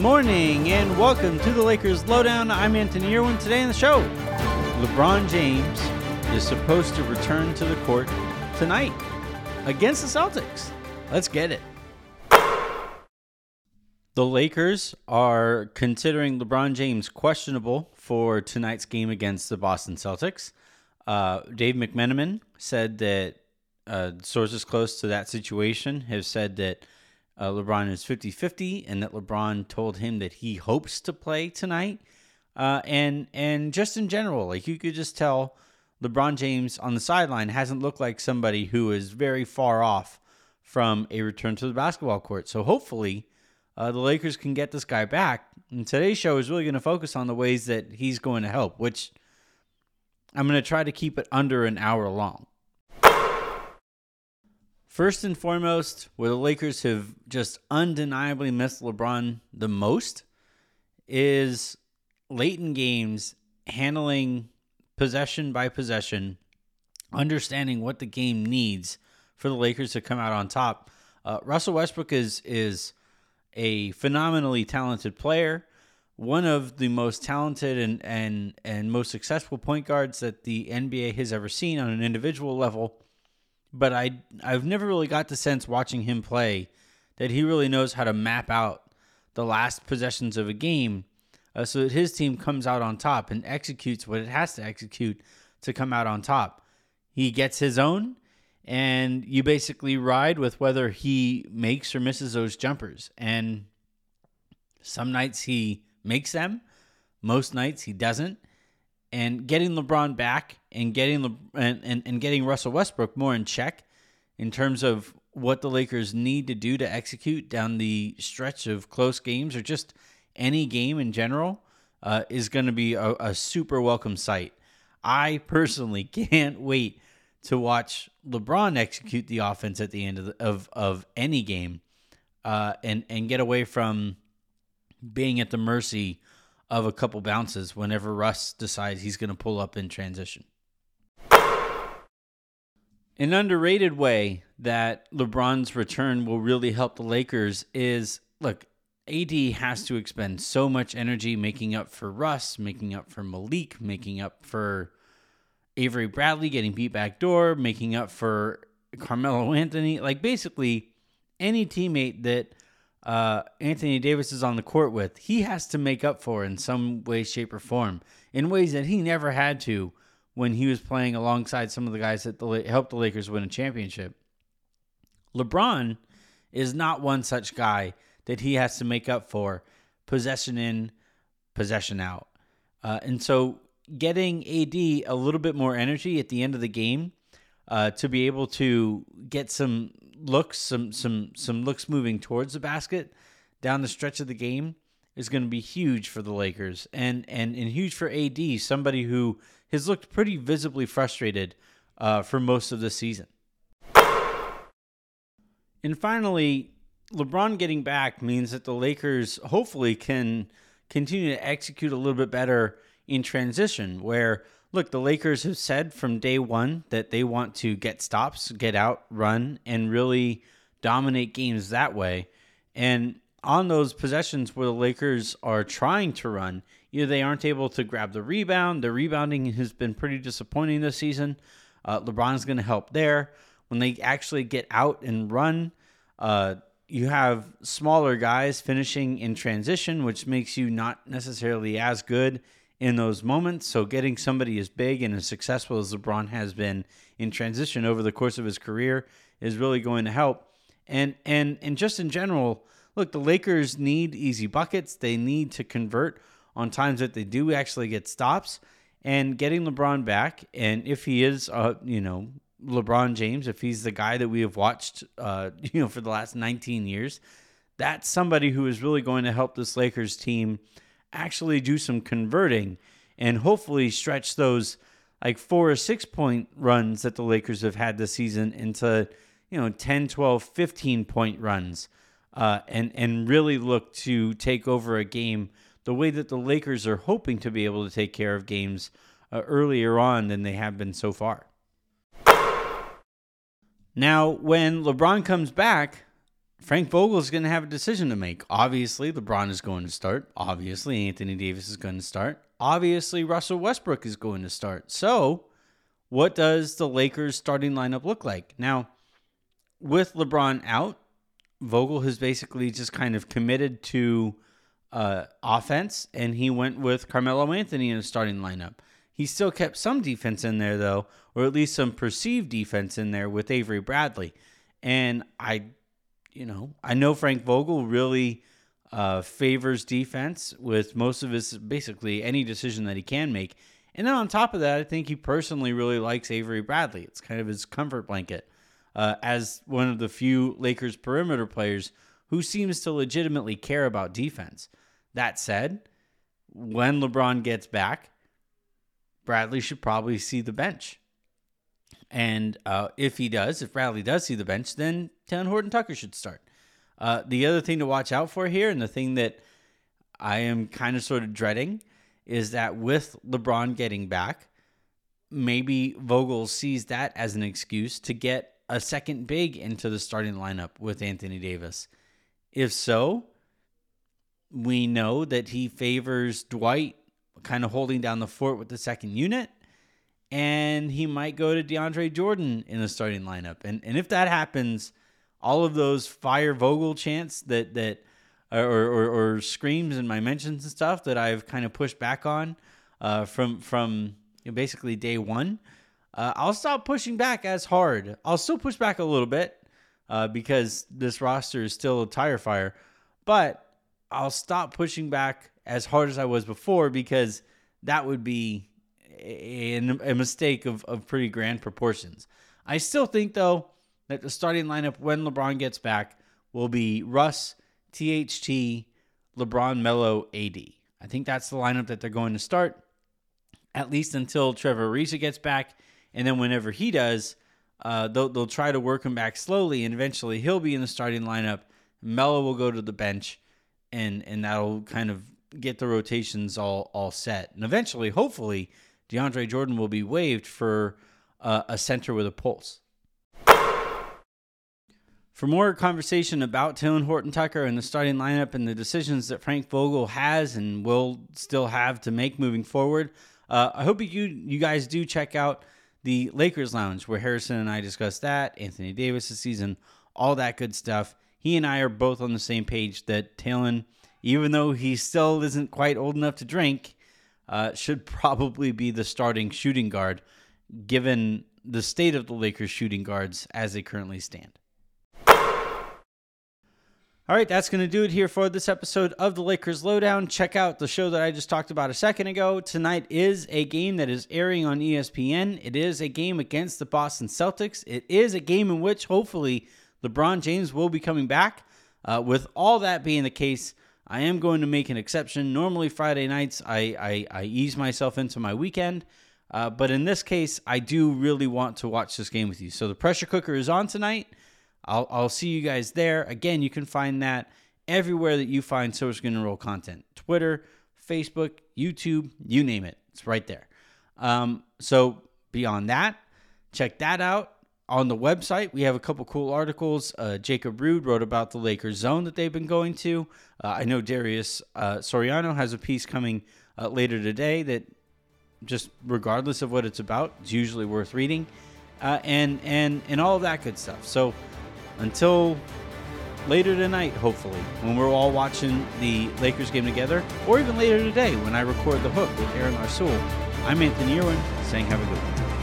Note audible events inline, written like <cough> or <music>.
morning and welcome to the Lakers Lowdown. I'm Anthony Irwin. Today on the show, LeBron James is supposed to return to the court tonight against the Celtics. Let's get it. The Lakers are considering LeBron James questionable for tonight's game against the Boston Celtics. Uh, Dave McMenamin said that uh, sources close to that situation have said that uh, LeBron is 50 50 and that LeBron told him that he hopes to play tonight. Uh, and and just in general, like you could just tell LeBron James on the sideline hasn't looked like somebody who is very far off from a return to the basketball court. So hopefully, uh, the Lakers can get this guy back. And today's show is really going to focus on the ways that he's going to help, which I'm going to try to keep it under an hour long. First and foremost, where the Lakers have just undeniably missed LeBron the most is late in games, handling possession by possession, understanding what the game needs for the Lakers to come out on top. Uh, Russell Westbrook is is a phenomenally talented player, one of the most talented and and and most successful point guards that the NBA has ever seen on an individual level. But I I've never really got the sense watching him play that he really knows how to map out the last possessions of a game uh, so that his team comes out on top and executes what it has to execute to come out on top. He gets his own and you basically ride with whether he makes or misses those jumpers. And some nights he makes them, most nights he doesn't. And getting LeBron back and getting Le- and, and, and getting Russell Westbrook more in check in terms of what the Lakers need to do to execute down the stretch of close games or just any game in general uh, is going to be a, a super welcome sight. I personally <laughs> can't wait to watch LeBron execute the offense at the end of the, of, of any game, uh, and and get away from being at the mercy of a couple bounces whenever Russ decides he's going to pull up in transition. An underrated way that LeBron's return will really help the Lakers is look, AD has to expend so much energy making up for Russ, making up for Malik, making up for Avery Bradley getting beat back door, making up for Carmelo Anthony. Like basically any teammate that uh, Anthony Davis is on the court with, he has to make up for in some way, shape, or form in ways that he never had to when he was playing alongside some of the guys that the, helped the Lakers win a championship. LeBron is not one such guy that he has to make up for possession in, possession out. Uh, and so getting AD a little bit more energy at the end of the game uh, to be able to get some looks, some some some looks moving towards the basket down the stretch of the game is going to be huge for the Lakers and and and huge for AD, somebody who has looked pretty visibly frustrated uh, for most of the season. And finally, LeBron getting back means that the Lakers hopefully can continue to execute a little bit better in transition. Where, look, the Lakers have said from day one that they want to get stops, get out, run, and really dominate games that way. And on those possessions where the Lakers are trying to run, either they aren't able to grab the rebound. The rebounding has been pretty disappointing this season. Uh, LeBron's going to help there. When they actually get out and run, uh, you have smaller guys finishing in transition, which makes you not necessarily as good in those moments. So getting somebody as big and as successful as LeBron has been in transition over the course of his career is really going to help. And and and just in general, look, the Lakers need easy buckets. They need to convert on times that they do actually get stops. And getting LeBron back, and if he is, uh, you know, LeBron James, if he's the guy that we have watched, uh, <laughs> you know, for the last 19 years, that's somebody who is really going to help this Lakers team actually do some converting and hopefully stretch those like four or six point runs that the Lakers have had this season into, you know, 10, 12, 15 point runs uh, and, and really look to take over a game the way that the Lakers are hoping to be able to take care of games uh, earlier on than they have been so far. Now, when LeBron comes back, Frank Vogel is going to have a decision to make. Obviously, LeBron is going to start. Obviously, Anthony Davis is going to start. Obviously, Russell Westbrook is going to start. So, what does the Lakers starting lineup look like? Now, with LeBron out, Vogel has basically just kind of committed to uh, offense, and he went with Carmelo Anthony in the starting lineup. He still kept some defense in there, though, or at least some perceived defense in there with Avery Bradley. And I, you know, I know Frank Vogel really uh, favors defense with most of his basically any decision that he can make. And then on top of that, I think he personally really likes Avery Bradley. It's kind of his comfort blanket uh, as one of the few Lakers perimeter players who seems to legitimately care about defense. That said, when LeBron gets back, Bradley should probably see the bench. And uh, if he does, if Bradley does see the bench, then Talen Horton Tucker should start. Uh, the other thing to watch out for here, and the thing that I am kind of sort of dreading, is that with LeBron getting back, maybe Vogel sees that as an excuse to get a second big into the starting lineup with Anthony Davis. If so, we know that he favors Dwight kind of holding down the fort with the second unit. And he might go to DeAndre Jordan in the starting lineup. And and if that happens, all of those fire Vogel chants that that or, or, or screams in my mentions and stuff that I've kind of pushed back on uh, from from you know, basically day one, uh, I'll stop pushing back as hard. I'll still push back a little bit uh, because this roster is still a tire fire, but I'll stop pushing back as hard as I was before because that would be a, a mistake of, of pretty grand proportions. I still think, though, that the starting lineup when LeBron gets back will be Russ, THT, LeBron, Melo, AD. I think that's the lineup that they're going to start, at least until Trevor Ariza gets back. And then whenever he does, uh, they'll, they'll try to work him back slowly, and eventually he'll be in the starting lineup. Melo will go to the bench, and and that'll kind of get the rotations all all set. And eventually, hopefully, DeAndre Jordan will be waived for uh, a center with a pulse. For more conversation about Talen Horton Tucker and the starting lineup and the decisions that Frank Vogel has and will still have to make moving forward, uh, I hope you you guys do check out the Lakers Lounge where Harrison and I discuss that, Anthony Davis' season, all that good stuff. He and I are both on the same page that Talen – even though he still isn't quite old enough to drink, uh, should probably be the starting shooting guard, given the state of the Lakers' shooting guards as they currently stand. All right, that's going to do it here for this episode of the Lakers Lowdown. Check out the show that I just talked about a second ago. Tonight is a game that is airing on ESPN. It is a game against the Boston Celtics. It is a game in which hopefully LeBron James will be coming back. Uh, with all that being the case, I am going to make an exception. Normally, Friday nights, I, I, I ease myself into my weekend. Uh, but in this case, I do really want to watch this game with you. So the pressure cooker is on tonight. I'll, I'll see you guys there. Again, you can find that everywhere that you find Silver Screen and Roll content Twitter, Facebook, YouTube, you name it. It's right there. Um, so beyond that, check that out on the website, we have a couple cool articles. Uh, Jacob Rude wrote about the Lakers zone that they've been going to. Uh, I know Darius uh, Soriano has a piece coming uh, later today that, just regardless of what it's about, it's usually worth reading, uh, and and and all of that good stuff. So until later tonight, hopefully, when we're all watching the Lakers game together, or even later today when I record the hook with Aaron Larsuel, I'm Anthony Irwin saying have a good one.